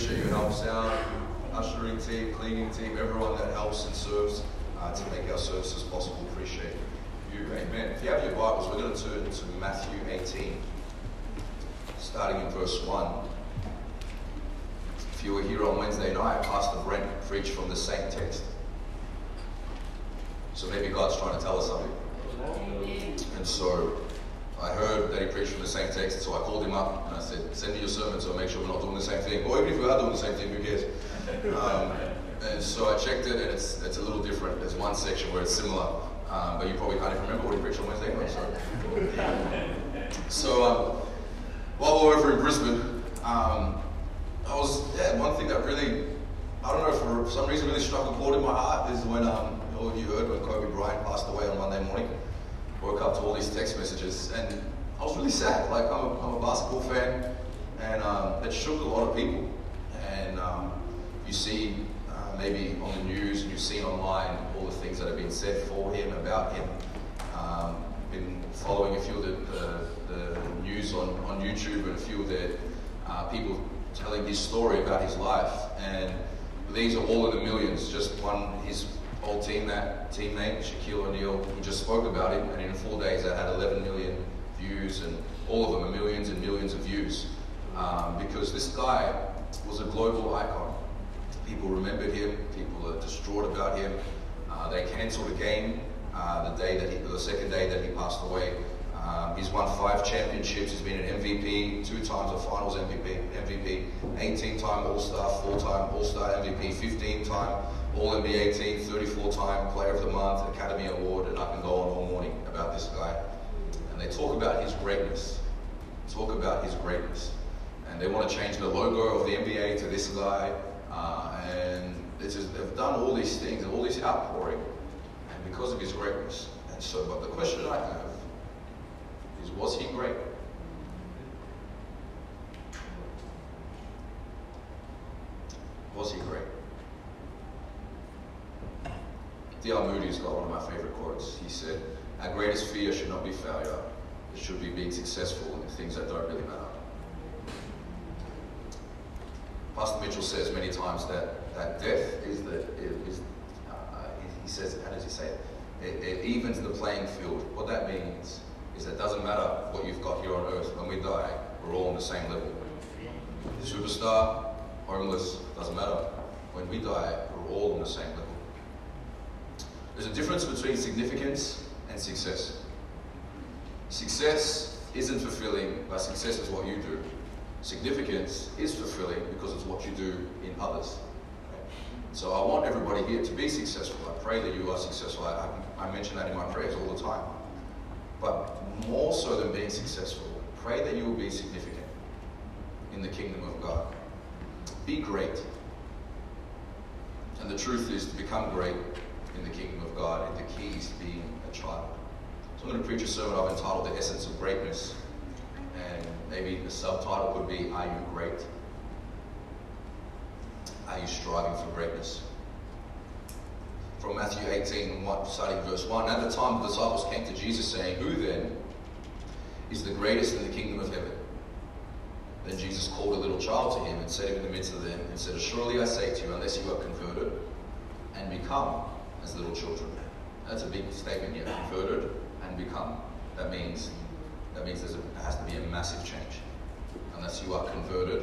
appreciate your help, sound, ushering team, cleaning team, everyone that helps and serves uh, to make our services possible. Appreciate you. Amen. If you have your Bibles, we're going to turn to Matthew 18, starting in verse 1. If you were here on Wednesday night, Pastor Brent preached from the same text. So maybe God's trying to tell us something. And so I heard that he preached from the same text, so I called him up and I said, send me your sermon so I make sure we're not doing the same thing. Or even if we are doing the same thing, who cares? Um, and so I checked it and it's, it's a little different. There's one section where it's similar, um, but you probably can't even remember what he preached on Wednesday night. So, so um, while we are over in Brisbane, um, I was, yeah, one thing that really, I don't know, for some reason really struck a chord in my heart is when, um, all of you heard when Kobe Bryant passed away on Monday morning woke up to all these text messages, and I was really sad. Like I'm a, I'm a basketball fan, and um, it shook a lot of people. And um, you see uh, maybe on the news, and you've seen online all the things that have been said for him, about him. Um, been following a few of the, the, the, news on, on YouTube and a few of the uh, people telling his story about his life. And these are all in the millions. Just one, his old teammate, teammate Shaquille O'Neal, who just spoke about him, and in four days it had 11 million views, and all of them are millions and millions of views. Um, because this guy was a global icon. People remembered him, people are distraught about him. Uh, they cancelled a game uh, the day that he, the second day that he passed away. Um, he's won five championships. He's been an MVP, two times a Finals MVP, MVP, 18-time All-Star, four-time All-Star MVP, 15-time all NBA team, 34 time Player of the Month, Academy Award, and I can go on all morning about this guy. And they talk about his greatness. Talk about his greatness. And they want to change the logo of the NBA to this guy. Uh, and they've done all these things, all this outpouring, and because of his greatness. And so, but the question I have is was he great? Was he great? D.L. Moody's got one of my favorite quotes. He said, Our greatest fear should not be failure, it should be being successful in things that don't really matter. Pastor Mitchell says many times that, that death is the, is, uh, he says, how does he say it? it? It evens the playing field. What that means is that it doesn't matter what you've got here on earth. When we die, we're all on the same level. Superstar, homeless, doesn't matter. When we die, we're all on the same level. There's a difference between significance and success. Success isn't fulfilling, but success is what you do. Significance is fulfilling because it's what you do in others. So I want everybody here to be successful. I pray that you are successful. I, I, I mention that in my prayers all the time. But more so than being successful, pray that you will be significant in the kingdom of God. Be great. And the truth is, to become great, in the kingdom of God, and the key is being a child. So I'm going to preach a sermon I've entitled The Essence of Greatness. And maybe the subtitle could be Are You Great? Are you striving for greatness? From Matthew 18, starting verse 1. At the time, the disciples came to Jesus saying, Who then is the greatest in the kingdom of heaven? Then Jesus called a little child to him and set him in the midst of them and said, Surely I say to you, unless you are converted and become as little children. That's a big statement yet. Converted and become. That means that means there has to be a massive change. Unless you are converted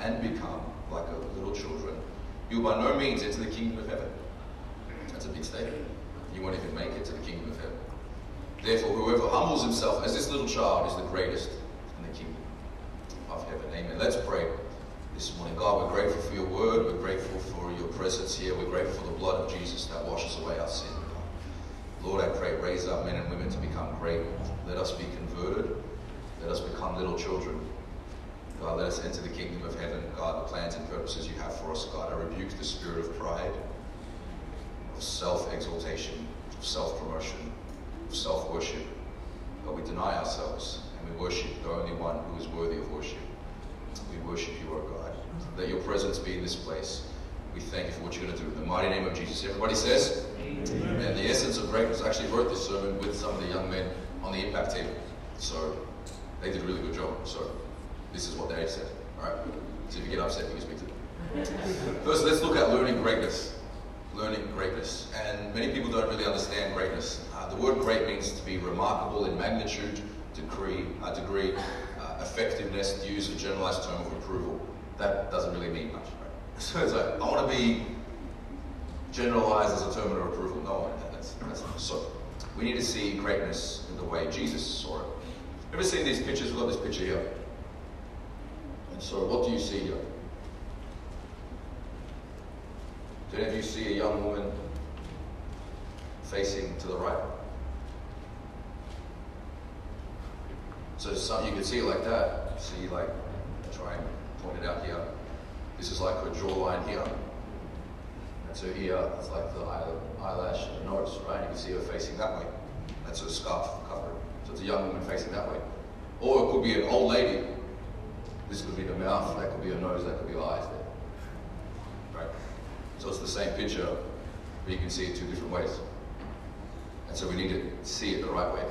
and become like a little children, you will by no means enter the kingdom of heaven. That's a big statement. You won't even make it to the kingdom of heaven. Therefore, whoever humbles himself as this little child is the greatest in the kingdom of heaven. Amen. Let's pray this morning. God, we're grateful for your word. We're grateful for your presence here. We're grateful for the blood of Jesus that washes away our sin. Lord, I pray, raise up men and women to become great. Let us be converted. Let us become little children. God, let us enter the kingdom of heaven. God, the plans and purposes you have for us, God. I rebuke the spirit of pride, of self exaltation, of self promotion, of self worship. God, we deny ourselves and we worship the only one who is worthy of worship. We worship you, O God. Let your presence be in this place. We thank you for what you're going to do. In the mighty name of Jesus. Everybody says, Amen. And the essence of greatness. Actually wrote this sermon with some of the young men on the impact team. So they did a really good job. So this is what they said. All right. So if you get upset, you can speak to them. First, let's look at learning greatness. Learning greatness. And many people don't really understand greatness. Uh, the word great means to be remarkable in magnitude, degree, uh, degree uh, effectiveness, use a generalized term of approval. That doesn't really mean much, right? So it's like, I want to be generalized as a term of approval. No, that's, that's not. So we need to see greatness in the way Jesus saw it. Ever seen these pictures? We've got this picture here. And so what do you see here? Do any of you see a young woman facing to the right? So some, you can see it like that. See, like, I try and point it out here. This is like her jawline here. That's her ear. It's like the eyelash and the nose, right? You can see her facing that way. That's her scarf covering. So it's a young woman facing that way. Or it could be an old lady. This could be the mouth. That could be her nose. That could be her eyes there. Right? So it's the same picture, but you can see it two different ways. And so we need to see it the right way.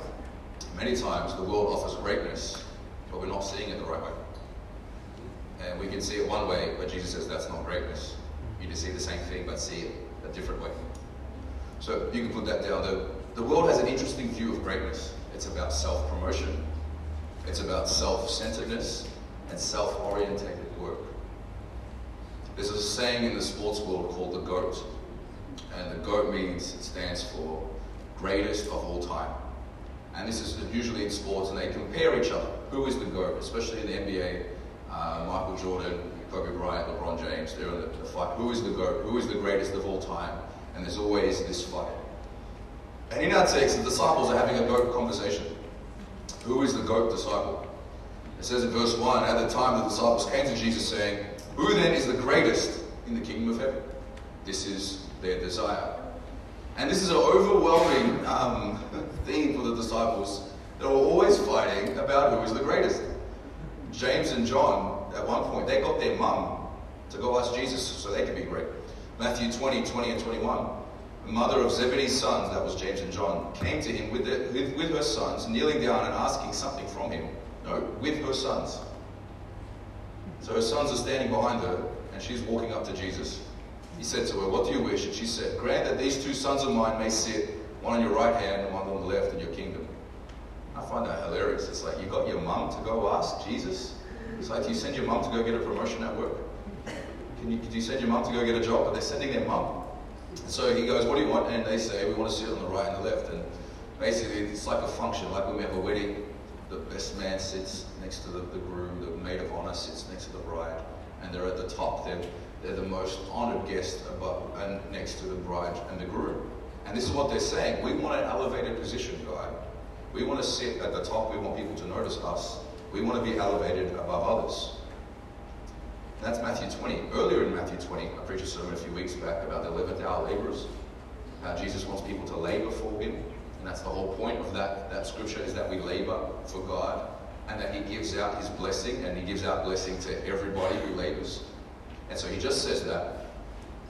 Many times the world offers greatness, but we're not seeing it the right way. And we can see it one way, but Jesus says that's not greatness. You just see the same thing, but see it a different way. So you can put that down. The, the world has an interesting view of greatness. It's about self promotion, it's about self centeredness, and self orientated work. There's a saying in the sports world called the GOAT. And the GOAT means, it stands for greatest of all time. And this is usually in sports, and they compare each other. Who is the GOAT? Especially in the NBA, uh, Michael Jordan, Kobe Bryant, LeBron James, they're in the, the fight. Who is the GOAT? Who is the greatest of all time? And there's always this fight. And in our text, the disciples are having a GOAT conversation. Who is the GOAT disciple? It says in verse 1 At the time the disciples came to Jesus saying, Who then is the greatest in the kingdom of heaven? This is their desire. And this is an overwhelming um, theme for the disciples. They were always fighting about who is the greatest. James and John, at one point, they got their mum to go ask Jesus so they could be great. Matthew 20, 20 and 21. The mother of Zebedee's sons, that was James and John, came to him with, with, with her sons, kneeling down and asking something from him. No, with her sons. So her sons are standing behind her, and she's walking up to Jesus. He said to her, What do you wish? And she said, Grant that these two sons of mine may sit, one on your right hand and one on the left in your kingdom. It's like you got your mum to go ask Jesus. It's like, do you send your mum to go get a promotion at work? Can you, you send your mum to go get a job? But they're sending their mum. So he goes, What do you want? And they say, We want to sit on the right and the left. And basically, it's like a function, like when we have a wedding the best man sits next to the, the groom, the maid of honor sits next to the bride, and they're at the top. They're, they're the most honored guest above and next to the bride and the groom. And this is what they're saying. We want an elevated position, God. We want to sit at the top. We want people to notice us. We want to be elevated above others. That's Matthew 20. Earlier in Matthew 20, I preached a sermon a few weeks back about the 11th hour laborers. How Jesus wants people to labor for him and that's the whole point of that, that scripture is that we labor for God and that He gives out His blessing and He gives out blessing to everybody who labors. And so He just says that,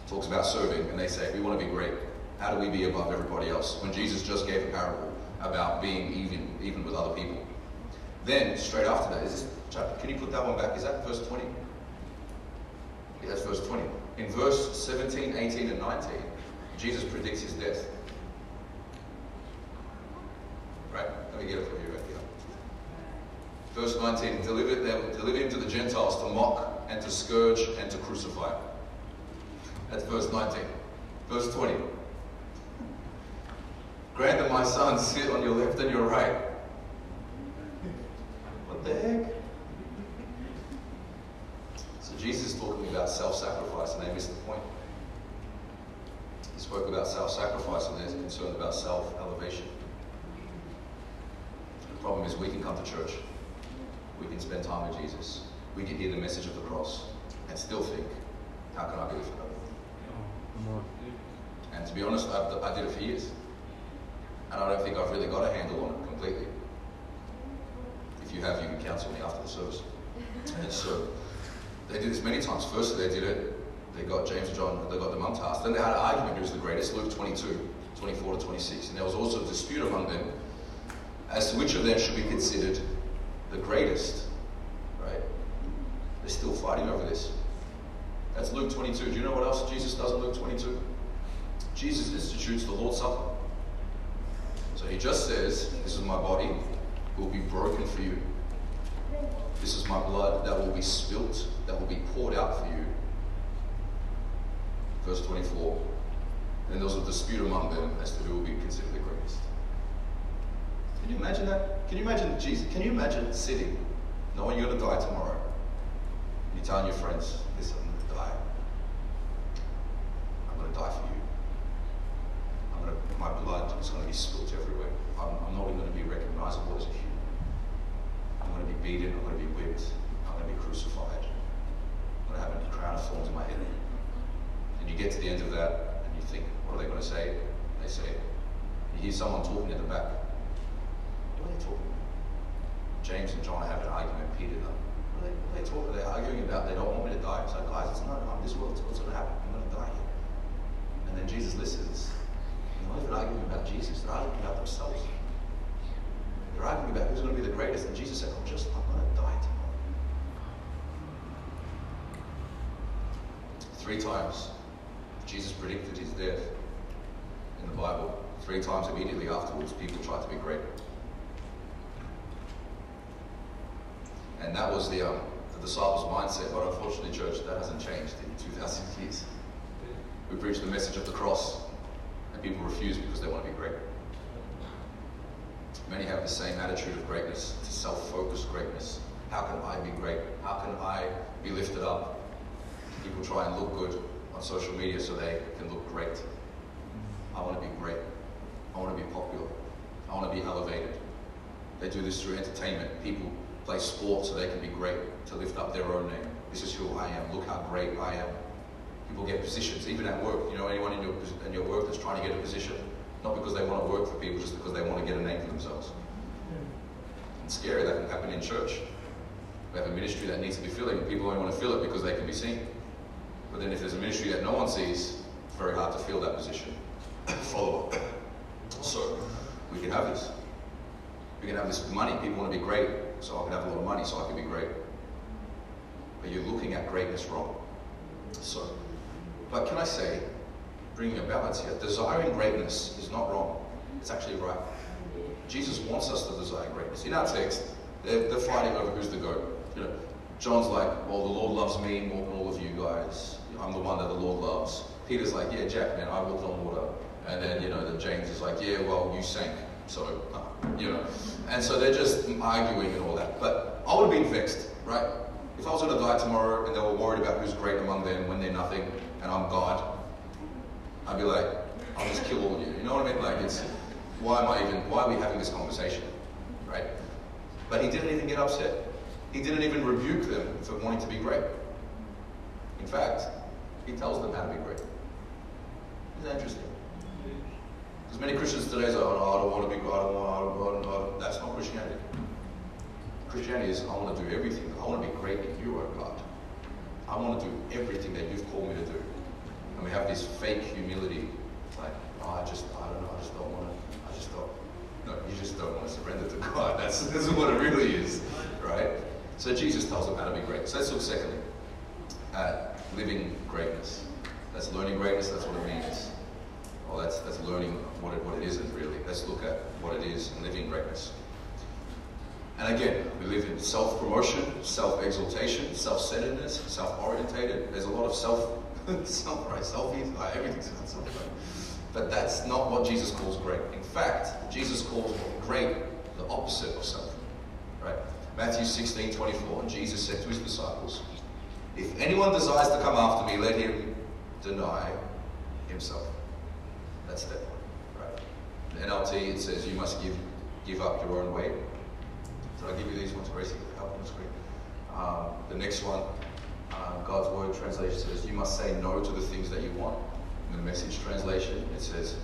talks about serving, and they say, we want to be great. How do we be above everybody else? When Jesus just gave a parable about being even, even with other people. Then, straight after that, is this chapter, can you put that one back? Is that verse 20? Yeah, that's verse 20. In verse 17, 18, and 19, Jesus predicts his death. Right? Let me get it for you right here. Verse 19, deliver, them, deliver him to the Gentiles to mock and to scourge and to crucify. That's verse 19. Verse 20. Grant that my son sit on your left and your right. What the heck? So Jesus is talking about self-sacrifice and they missed the point. He spoke about self-sacrifice and they're concerned about self-elevation The problem is we can come to church, we can spend time with Jesus, we can hear the message of the cross, and still think, how can I be lifted up? And to be honest, I've, I did it for years. And I don't think I've really got a handle on it completely. If you have, you can counsel me after the service. And so uh, they did this many times. First, they did it. They got James and John, they got the mum task. Then they had an argument who's the greatest, Luke 22, 24 to 26. And there was also a dispute among them as to which of them should be considered the greatest, right? They're still fighting over this. That's Luke 22. Do you know what else Jesus does in Luke 22? Jesus institutes the Lord's Supper. He just says, This is my body, it will be broken for you. This is my blood that will be spilt, that will be poured out for you. Verse 24. And there was a dispute among them as to who will be considered the greatest. Can you imagine that? Can you imagine Jesus? Can you imagine sitting, knowing you're going to die tomorrow? And you're telling your friends, listen, I'm going to die. I'm going to die for you. I'm going to, my blood is going to be spilt everywhere. I'm, I'm not even going to be recognizable as a human. I'm going to be beaten. I'm going to be whipped. I'm going to be crucified. I'm going to have a crown of thorns in my head. And you get to the end of that, and you think, what are they going to say? They say, you hear someone talking at the back. What are they talking about? James and John have an argument. Peter, them. What are they, what are they talking? They're arguing about. They don't want me to die. It's like, guys, it's not. I'm this world. What's going to happen? I'm going to die here. And then Jesus listens. They're not even arguing about Jesus. They're arguing about themselves. They're arguing about who's going to be the greatest. And Jesus said, I'm just, I'm going to die tomorrow. Three times, Jesus predicted his death in the Bible. Three times immediately afterwards, people tried to be great. And that was the, um, the disciples' mindset. But unfortunately, church, that hasn't changed in 2,000 years. We preach the message of the cross, and people refuse because they want to be great. Many have the same attitude of greatness, to self-focused greatness. How can I be great? How can I be lifted up? People try and look good on social media so they can look great. I want to be great. I want to be popular. I want to be elevated. They do this through entertainment. People play sport so they can be great, to lift up their own name. This is who I am. Look how great I am. People get positions, even at work. You know, anyone in your, in your work that's trying to get a position, not because they want to work for people, just because they want to get a name for themselves. Hmm. It's scary that can happen in church. We have a ministry that needs to be filling, and people only want to fill it because they can be seen. But then if there's a ministry that no one sees, it's very hard to fill that position. Follow up. So, we can have this. We can have this money. People want to be great, so I can have a lot of money, so I can be great. But you're looking at greatness wrong. So, but can I say, bringing a balance here, desiring greatness is not wrong. It's actually right. Jesus wants us to desire greatness. In our text, they're, they're fighting over who's the goat. You know, John's like, well, the Lord loves me more than all of you guys. I'm the one that the Lord loves. Peter's like, yeah, Jack, man, I walked on water. And then, you know, the James is like, yeah, well, you sank. So, uh, you know. And so they're just arguing and all that. But I would have been vexed, right? If I was going to die tomorrow and they were worried about who's great among them when they're nothing and I'm God, I'd be like, I'll just kill all of you. You know what I mean? Like, it's, why am I even, why are we having this conversation? Right? But he didn't even get upset. He didn't even rebuke them for wanting to be great. In fact, he tells them how to be great. Isn't that interesting? Because many Christians today say, oh, I don't want to be, want, I don't want, I don't, that's not Christianity. Christianity is, I want to do everything. I want to be great in you, oh God. I want to do everything that you've called me to do. And we have this fake humility. Like, oh, I just, I don't know, I just don't want to, I just don't. No, you just don't want to surrender to God. That's, that's what it really is, right? So Jesus tells them how to be great. So let's look secondly at living greatness. That's learning greatness, that's what it means. Well, that's, that's learning what it, what it isn't really. Let's look at what it is in living greatness. And again, we live in self-promotion, self-exaltation, self-centeredness, self-orientated. There's a lot of self, self right, selfies, like everything's about self, right? But that's not what Jesus calls great. In fact, Jesus calls great the opposite of self. Right? Matthew 16, 24, and Jesus said to his disciples, If anyone desires to come after me, let him deny himself. That's step one. Right? In NLT, it says you must give give up your own way. So I'll give you these ones, Gracie? Help on the screen. Um, the next one, uh, God's Word translation says you must say no to the things that you want. In the message translation, it says,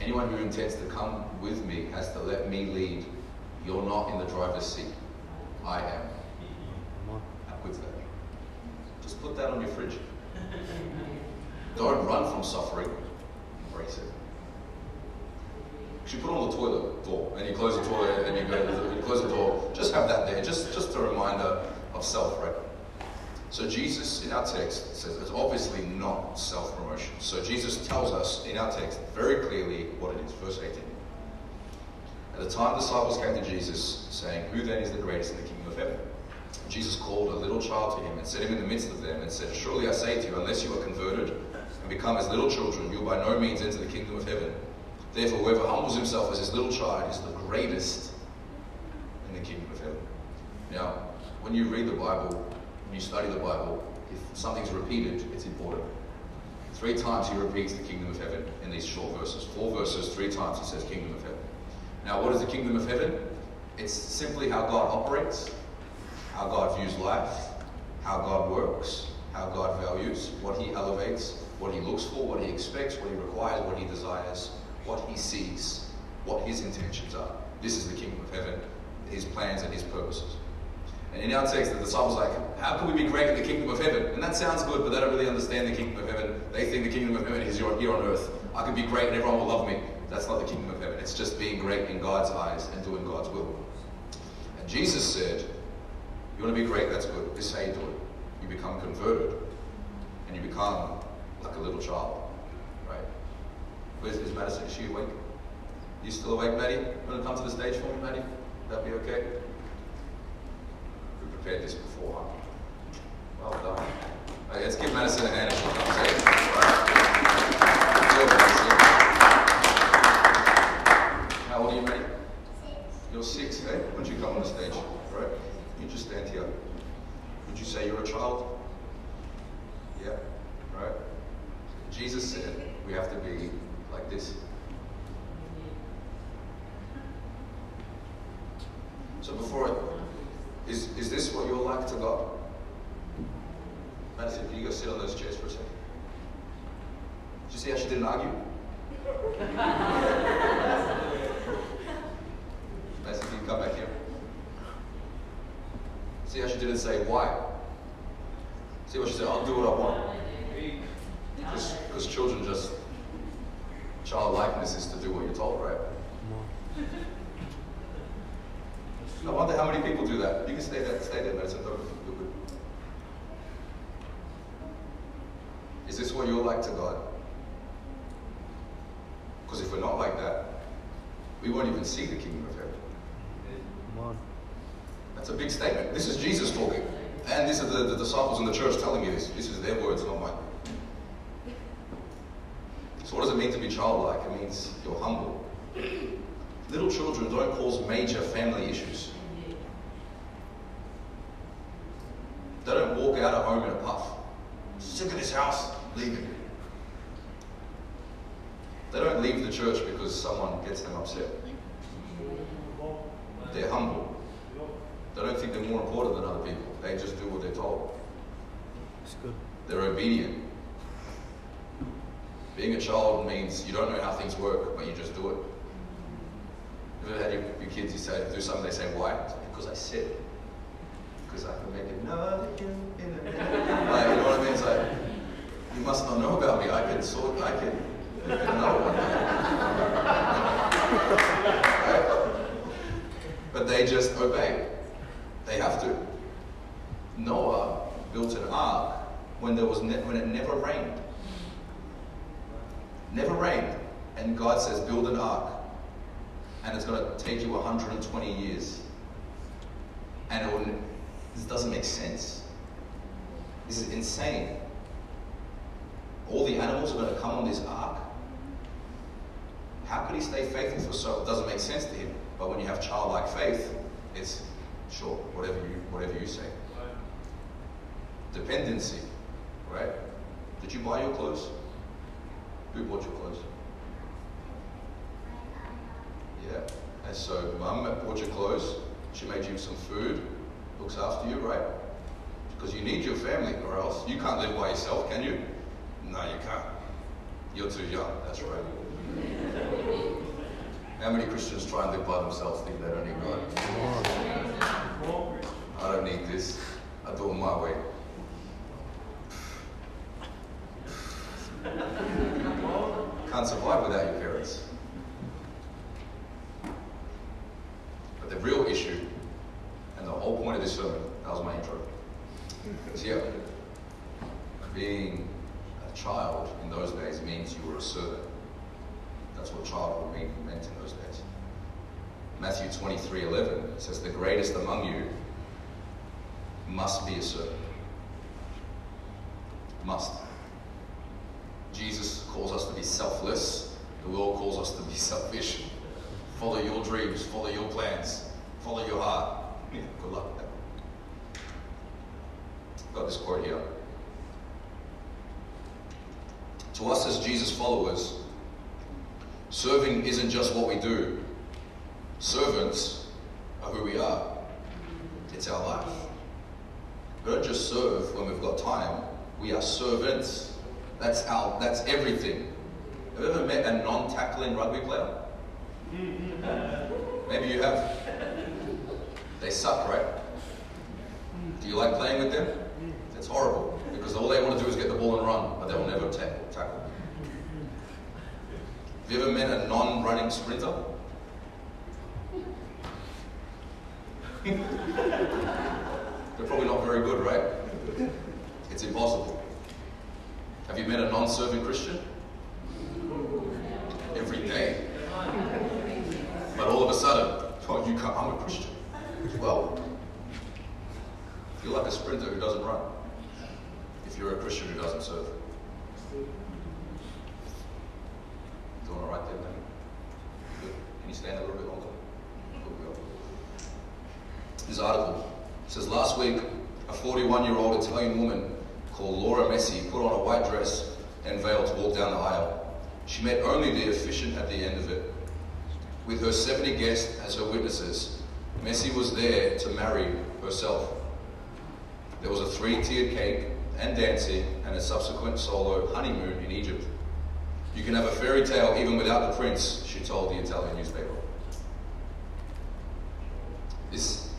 anyone who intends to come with me has to let me lead. You're not in the driver's seat. I am. How good's that? Just put that on your fridge. Don't run from suffering. Embrace it. You put on the toilet door and you close the toilet and you go you close the door. Just have that there, just just a reminder of self, right? So Jesus in our text says it's obviously not self-promotion. So Jesus tells us in our text very clearly what it is. Verse 18. At the time the disciples came to Jesus, saying, Who then is the greatest in the kingdom of heaven? Jesus called a little child to him and set him in the midst of them and said, Surely I say to you, unless you are converted and become as little children, you will by no means enter the kingdom of heaven. Therefore, whoever humbles himself as his little child is the greatest in the kingdom of heaven. Now, when you read the Bible, when you study the Bible, if something's repeated, it's important. Three times he repeats the kingdom of heaven in these short verses. Four verses, three times he says kingdom of heaven. Now, what is the kingdom of heaven? It's simply how God operates, how God views life, how God works, how God values, what he elevates, what he looks for, what he expects, what he requires, what he desires, what he sees, what his intentions are. This is the kingdom of heaven, his plans and his purposes. And in our text, the disciples are like, how can we be great in the kingdom of heaven? And that sounds good, but they don't really understand the kingdom of heaven. They think the kingdom of heaven is here on earth. I can be great and everyone will love me. That's not the kingdom of heaven. It's just being great in God's eyes and doing God's will. And Jesus said, You want to be great? That's good. This is how you do it. You become converted and you become like a little child. Right? Where's is Madison? Is she awake? You still awake, Maddie? You want to come to the stage for me, Maddie? That be okay? Prepared this before. Well done. Let's give Madison a hand if. How old are you, Maddie? You're six, eh? Would you come on the stage? Right? You just stand here. Would you say you're a child? Yeah? Right? Jesus said we have to be like this. So before it, is, is this what you're like to God? Madison, can you go sit on those chairs for a second? Did you see how she didn't argue? Madison, can you come back here? See how she didn't say why? See what she said, I'll do what I want. Because children just, childlikeness is to do what you're told, right? I wonder how many people do that. You can stay there, stay there, Madison. Don't you're good. Is this what you're like to God? Because if we're not like that, we won't even see the kingdom of heaven. That's a big statement. This is Jesus talking. And these are the, the disciples in the church telling you this. This is their words, not mine. So what does it mean to be childlike? It means you're humble. Little children don't cause major family issues. They don't walk out of home in a puff. Sick of this house, leave it. They don't leave the church because someone gets them upset. They're humble. They don't think they're more important than other people. They just do what they're told. It's good. They're obedient. Being a child means you don't know how things work, but you just do it. Have you ever had your, your kids, you say, do something, they say, why? It's because I said it. Because I can make another you in a minute. Like, you know what I mean? It's like, you must not know about me. I can sort, I can make another one. Right? But they just obey. They have to. Noah built an ark when there was ne- when it never rained. Never rained, and God says, "Build an ark," and it's going to take you 120 years. And it will, this doesn't make sense. This is insane. All the animals are going to come on this ark. How could he stay faithful for so? It doesn't make sense to him. But when you have childlike faith, it's sure whatever you whatever you say. Dependency, right? Did you buy your clothes? Who bought your clothes? Yeah. And so mum bought your clothes. She made you some food, looks after you, right? Because you need your family, or else you can't live by yourself, can you? No, you can't. You're too young. That's right. How many Christians try and live by themselves, think they don't need God? I don't need this. I do it my way. Can't survive without your parents. But the real issue, and the whole point of this sermon, that was my intro. is here. being a child in those days means you were a servant. That's what child meant in those days. Matthew 23 11 says, The greatest among you must be a servant. Must. Jesus calls us to be selfless. The world calls us to be selfish. Follow your dreams, follow your plans, follow your heart. Yeah, good luck with that. Got this quote here. To us as Jesus followers, serving isn't just what we do. Servants are who we are. It's our life. We don't just serve when we've got time. We are servants. That's our that's everything. Have you ever met a non-tackling rugby player? Maybe you have. They suck, right? Do you like playing with them? It's horrible because all they want to do is get the ball and run, but they'll never tackle. Have you ever met a non-running sprinter? They're probably not very good, right? It's impossible. Have you met a non-serving Christian? Every day. But all of a sudden, oh, you can't, I'm a Christian. Well, you're like a sprinter who doesn't run. If you're a Christian who doesn't serve. Can you stand a little bit longer? This article says last week, a 41 year old Italian woman called Laura Mesi put on a white dress and veil to walk down the aisle. She met only the officiant at the end of it. With her 70 guests as her witnesses, Mesi was there to marry herself. There was a three tiered cake and dancing and a subsequent solo honeymoon in Egypt. You can have a fairy tale even without the prince, she told the Italian newspaper. This,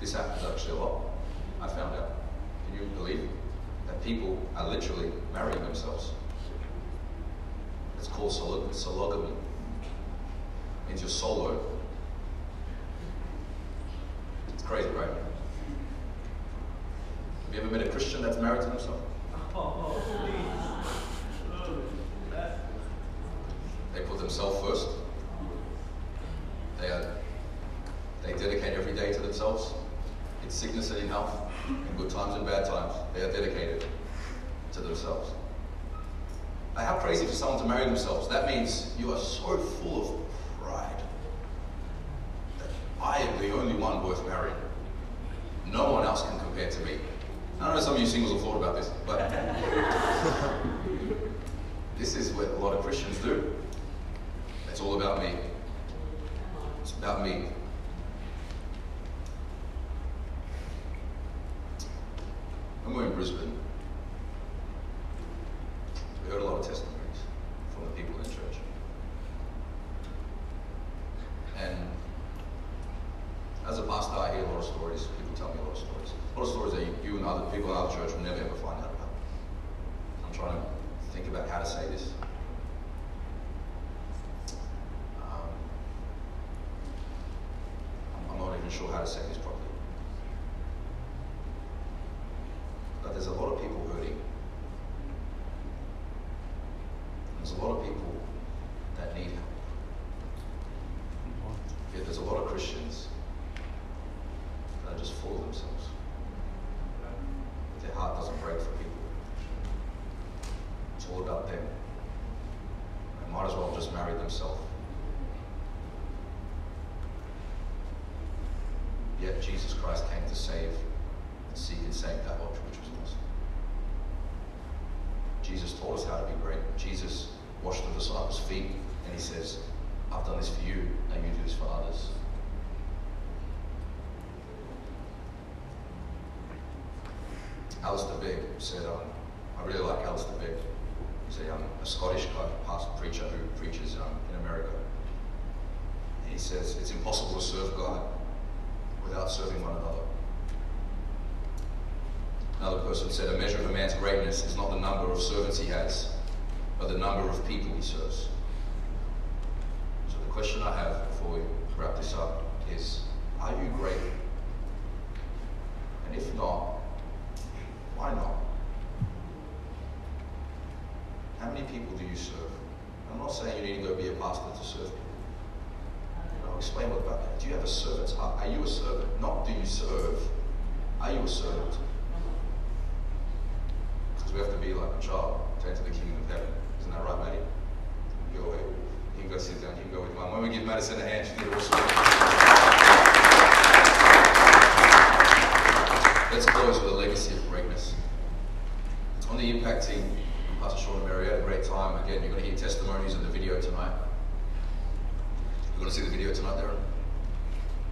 this happens actually a lot, I found out. Can you believe that people are literally marrying themselves? It's called sologamy. It means you're solo. It's crazy, right? Have you ever met a Christian that's married to himself? They put themselves first. They are, they dedicate every day to themselves. In sickness and in health, in good times and bad times, they are dedicated to themselves. Now, how crazy for someone to marry themselves. That means you are so full of pride that I am the only one worth marrying. No one else can compare to me. I don't know some of you singles have thought about this, but this is what a lot of Christians do. It's all about me. It's about me. I'm going to Brisbane, we heard a lot of testimonies from the people in the church. And as a pastor, I hear a lot of stories. People tell me a lot of stories. A lot of stories that you, you and other people in other church will never ever find out about. I'm trying to think about how to say this. Um, I'm, I'm not even sure how to say this properly. But there's a lot of people hurting. There's a lot of people that need help. Yet there's a lot of Christians that are just full of themselves. Their heart doesn't break for people. It's all about them. They might as well just marry themselves. Jesus Christ came to save and seek and save that which was lost. Jesus taught us how to be great. Jesus washed the disciples' feet and he says, I've done this for you, now you do this for others. Alistair Begg said, um, I really like Alistair Begg. He's a, um, a Scottish guy, pastor preacher who preaches um, in America. He says it's impossible to serve God without serving one another. Another person said, a measure of a man's greatness is not the number of servants he has, but the number of people he serves. So the question I have before we wrap this up is, are you great? And if not, why not? How many people do you serve? I'm not saying you need to go be a pastor to serve people. I'll explain what. Do you have a servant's heart? Are you a servant? Not do you serve. Are you a servant? Because we have to be like a child, to the kingdom of heaven. Isn't that right? You go. You can go sit down. You can go with mum. When we give Madison a hand, she did awesome. Let's close with a legacy of greatness. On the impact team, Pastor Sean and Mary had a great time. Again, you're going to hear testimonies in the video tonight. You're going to see the video tonight, Darren?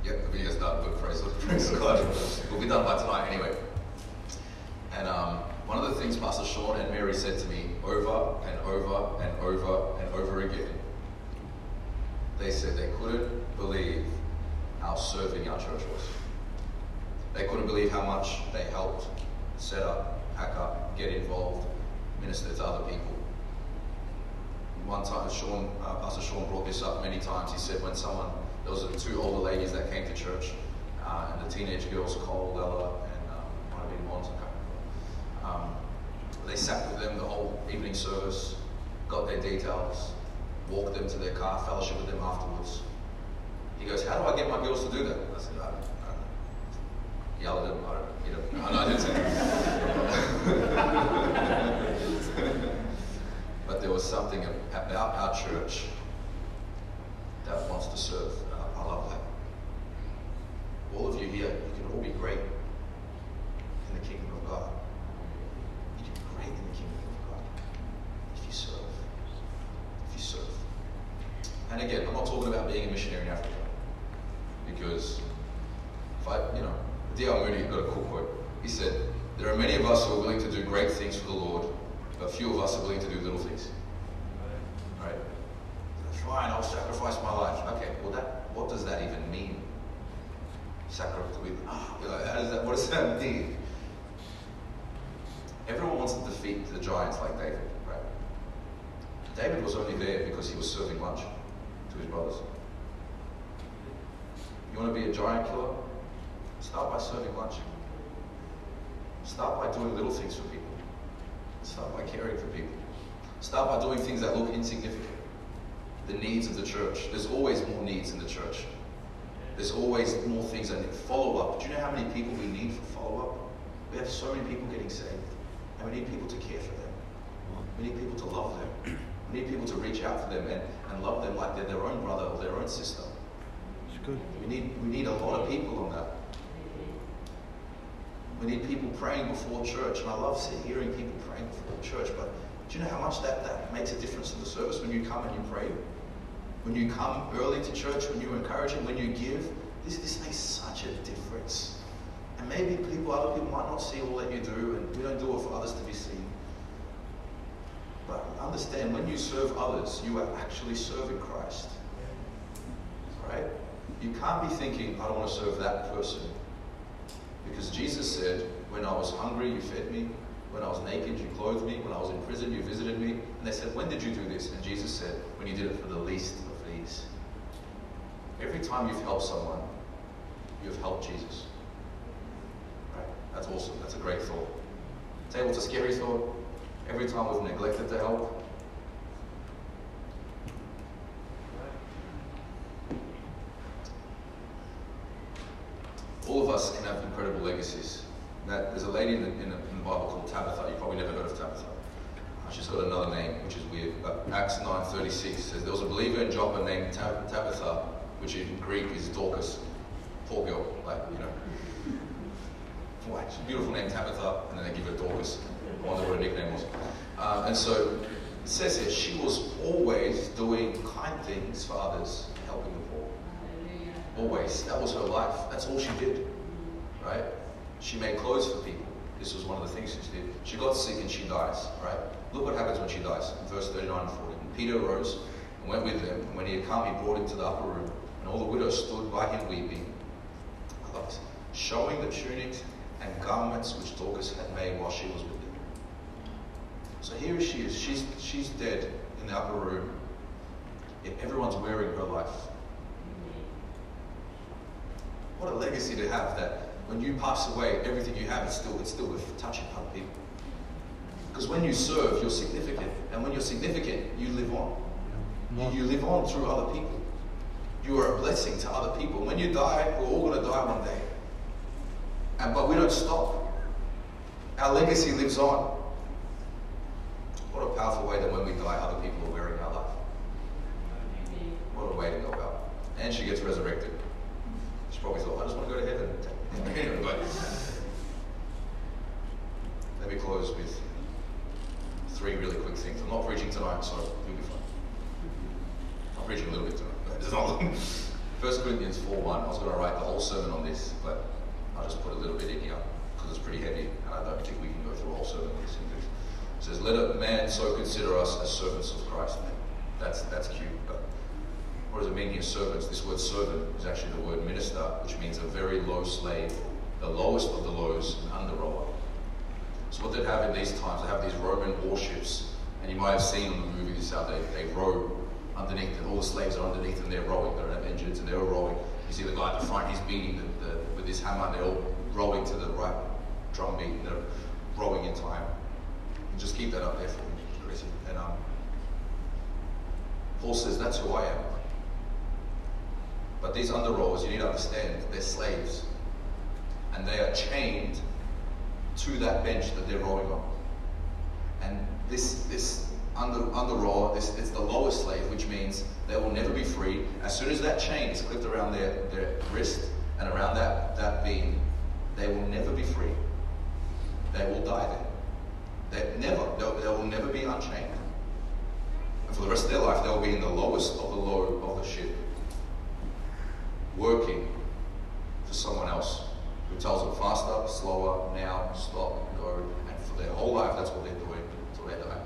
Yep, the video's done. Good praise, God. We'll be done by tonight anyway. And um, one of the things Pastor Sean and Mary said to me over and over and over and over again, they said they couldn't believe how serving our church was. They couldn't believe how much they helped set up, pack up, get involved, minister to other people. One time, Sean, uh, Pastor Sean brought this up many times. He said when someone, there was two older ladies that came to church, uh, and the teenage girls, Cole, Ella, and um, might have been I can't. Um, they sat with them the whole evening service, got their details, walked them to their car, fellowship with them afterwards. He goes, how do I get my girls to do that? I said, I don't, I know. At I don't know. You know, no, I didn't say but there was something about our church that wants to serve. Love that. All of you here, you can all be great in the kingdom of God. You can be great in the kingdom of God if you serve. If you serve. And again, I'm not talking about being a missionary in Africa. Because if I, you know, D.L. Moody got a cool quote. He said, There are many of us who are willing to do great things for the Lord, but few of us are willing to do little things. Right? Fine, I'll sacrifice my life. Okay, well, that what does that even mean? Sacrifice with, ah, how does that, what does that mean? Everyone wants to defeat the giants like David, right? David was only there because he was serving lunch to his brothers. You Start by serving lunch. Start by doing little things for people. Start by caring for people. Start by doing things that look insignificant. The needs of the church. There's always more needs in the church. There's always more things that need follow up. Do you know how many people we need for follow up? We have so many people getting saved. And we need people to care for them. We need people to love them. We need people to reach out for them and, and love them like they're their own brother or their own sister. Good. We need, we need a lot of people on that. We need people praying before church, and I love hearing people praying before church. But do you know how much that, that makes a difference in the service when you come and you pray? When you come early to church, when you encourage it, when you give, this, this makes such a difference. And maybe people, other people might not see all that you do, and we don't do it for others to be seen. But understand, when you serve others, you are actually serving Christ. Right? You can't be thinking, I don't want to serve that person. Because Jesus said, When I was hungry, you fed me. When I was naked, you clothed me. When I was in prison, you visited me. And they said, When did you do this? And Jesus said, When you did it for the least of these. Every time you've helped someone, you've helped Jesus. Right? That's awesome. That's a great thought. Table's a scary thought. Every time we've neglected to help, all of us can have incredible legacies. That there's a lady in the, in the, in the Bible called Tabitha. You've probably never heard of Tabitha. Uh, she's got another name, which is weird. But Acts 9:36 says there was a believer in Joppa named Tab- Tabitha, which in Greek is Dorcas. Poor girl, like you know. She's a beautiful name, Tabitha, and then they give her Dorcas. I wonder what her nickname was. Um, and so it says here she was always doing kind things for others, helping the poor. Always. That was her life. That's all she did. Right? She made clothes for people. This was one of the things she did. She got sick and she dies. Right? Look what happens when she dies. In verse 39 and 40. And Peter arose and went with them. And when he had come, he brought him to the upper room. And all the widows stood by him weeping. I love this. Showing the tunic and garments which Dorcas had made while she was with them. So here she is. She's, she's dead in the upper room. Yet everyone's wearing her life. What a legacy to have that when you pass away, everything you have is still it's still with touching other people. Because when you serve, you're significant. And when you're significant, you live on. You, you live on through other people. You are a blessing to other people. When you die, we're all going to die one day. And, but we don't stop. Our legacy lives on. What a powerful way that when we die, other people are wearing our life. What a way to go about. And she gets resurrected. Probably thought, I just want to go to heaven. but let me close with three really quick things. I'm not preaching tonight, so you'll be fine. I'm preaching a little bit tonight. It's not 1 Corinthians 4 1. I was going to write the whole sermon on this, but I'll just put a little bit in here because it's pretty heavy, and I don't think we can go through a whole sermon on this. It says, Let a man so consider us as servants of Christ. That's, that's cute, but what does it mean here, servants? This word servant is actually the word minister, which means a very low slave, the lowest of the lows, an under rower. So what they'd have in these times, they have these Roman warships, and you might have seen in the movies how they, they row underneath, and all the slaves are underneath and they're rowing, they don't have engines, and they're all rowing. You see the guy at the front, he's beating the, the, with his hammer, and they're all rowing to the right drum beat, and they're rowing in time. And just keep that up there for me, Chrissy. And um, Paul says, that's who I am. But these under you need to understand, they're slaves. And they are chained to that bench that they're rowing on. And this, this under, under this, it's the lowest slave, which means they will never be free. As soon as that chain is clipped around their, their wrist and around that, that beam, they will never be free. They will die there. They never, they will never be unchained. And for the rest of their life, they will be in the lowest of the low of the ship, working for someone else who tells them faster, slower, now, stop, go. And for their whole life, that's what they're doing until they die.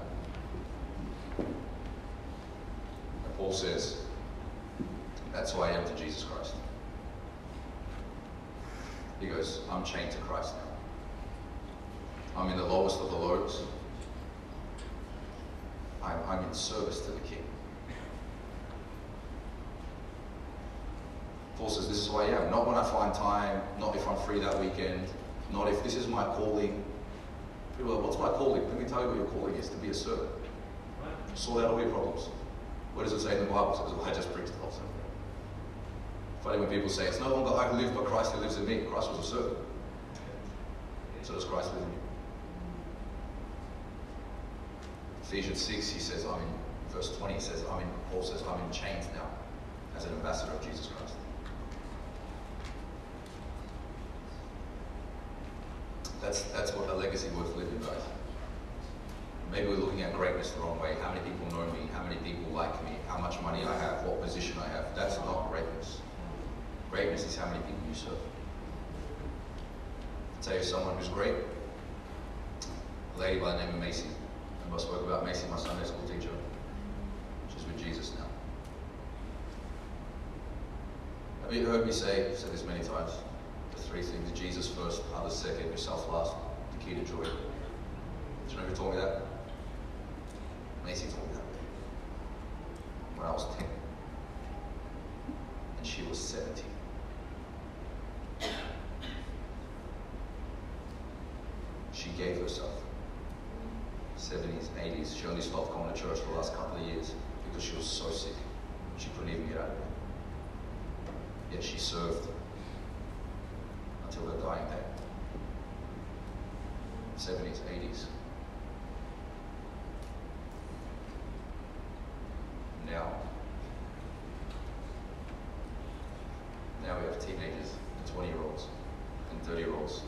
And Paul says, that's who I am to Jesus Christ. He goes, I'm chained to Christ now. I'm in the lowest of the lows. I'm, I'm in service to the King. Paul says, This is who I am. Not when I find time, not if I'm free that weekend, not if this is my calling. People are, What's my calling? Let me tell you what your calling is to be a servant. Sort out all your problems. What does it say in the Bible? It says, well, I just preached the whole. Funny when people say, It's no longer I who live, but Christ who lives in me. Christ was a servant. So does Christ live in you. Ephesians 6, he says, I'm in, verse 20, he says, I'm in, Paul says, I'm in chains now as an ambassador of Jesus Christ. That's, that's what a legacy worth living, guys. Maybe we're looking at greatness the wrong way. How many people know me? How many people like me? How much money I have? What position I have? That's not greatness. Greatness is how many people you serve. I'll tell you someone who's great. A lady by the name of Mesi. Remember I spoke about Mesi, my Sunday school teacher. She's with Jesus now. Have you heard me say, I've said this many times, three things, Jesus first, others second, yourself last, the key to joy. Do you know who told me that? Mesi told me that. When I was 10. And she was 17. She gave herself. 70s, 80s. She only stopped going to church for the last couple of years because she was so sick. She couldn't even get out of bed. Yet she served until her dying day. 70s, 80s. Now, now we have teenagers and 20 year olds and 30 year olds.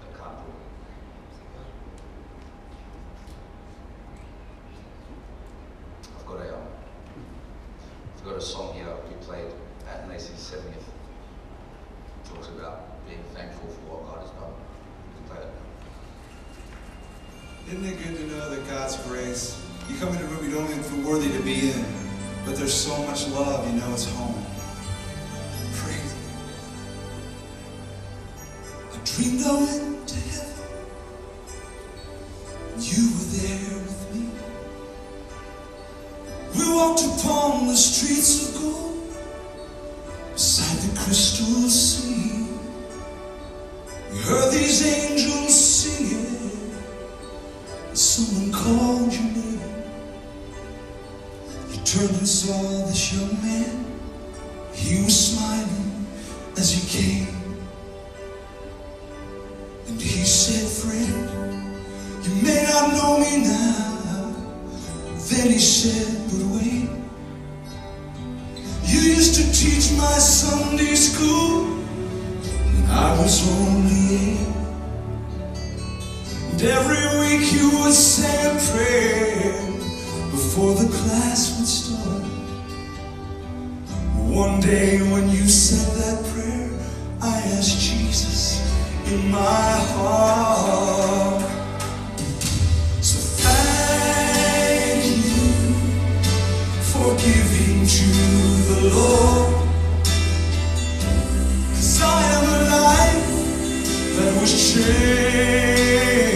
that can't do it. I've got a, um, A song here we played at Mesi's 70th. It talks about being thankful for what God has done. We play that. Isn't it good to know that God's grace, you come in a room you don't even feel worthy to be in, but there's so much love, you know it's home. Praise Him. I dreamed There's Jesus in my heart. So thank you for giving to the Lord. Cause I am a life that was changed.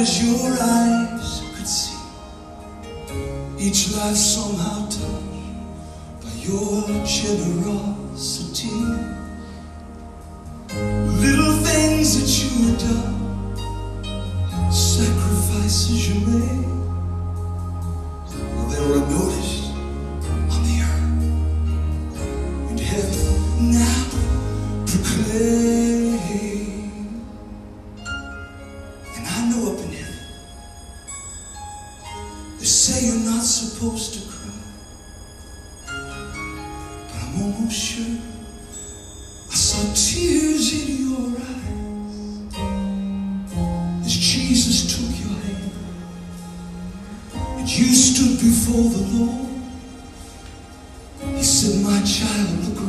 as your eyes could see. Each life somehow touched by your generosity. Little things that you have done, sacrifices you made. He said, My child, look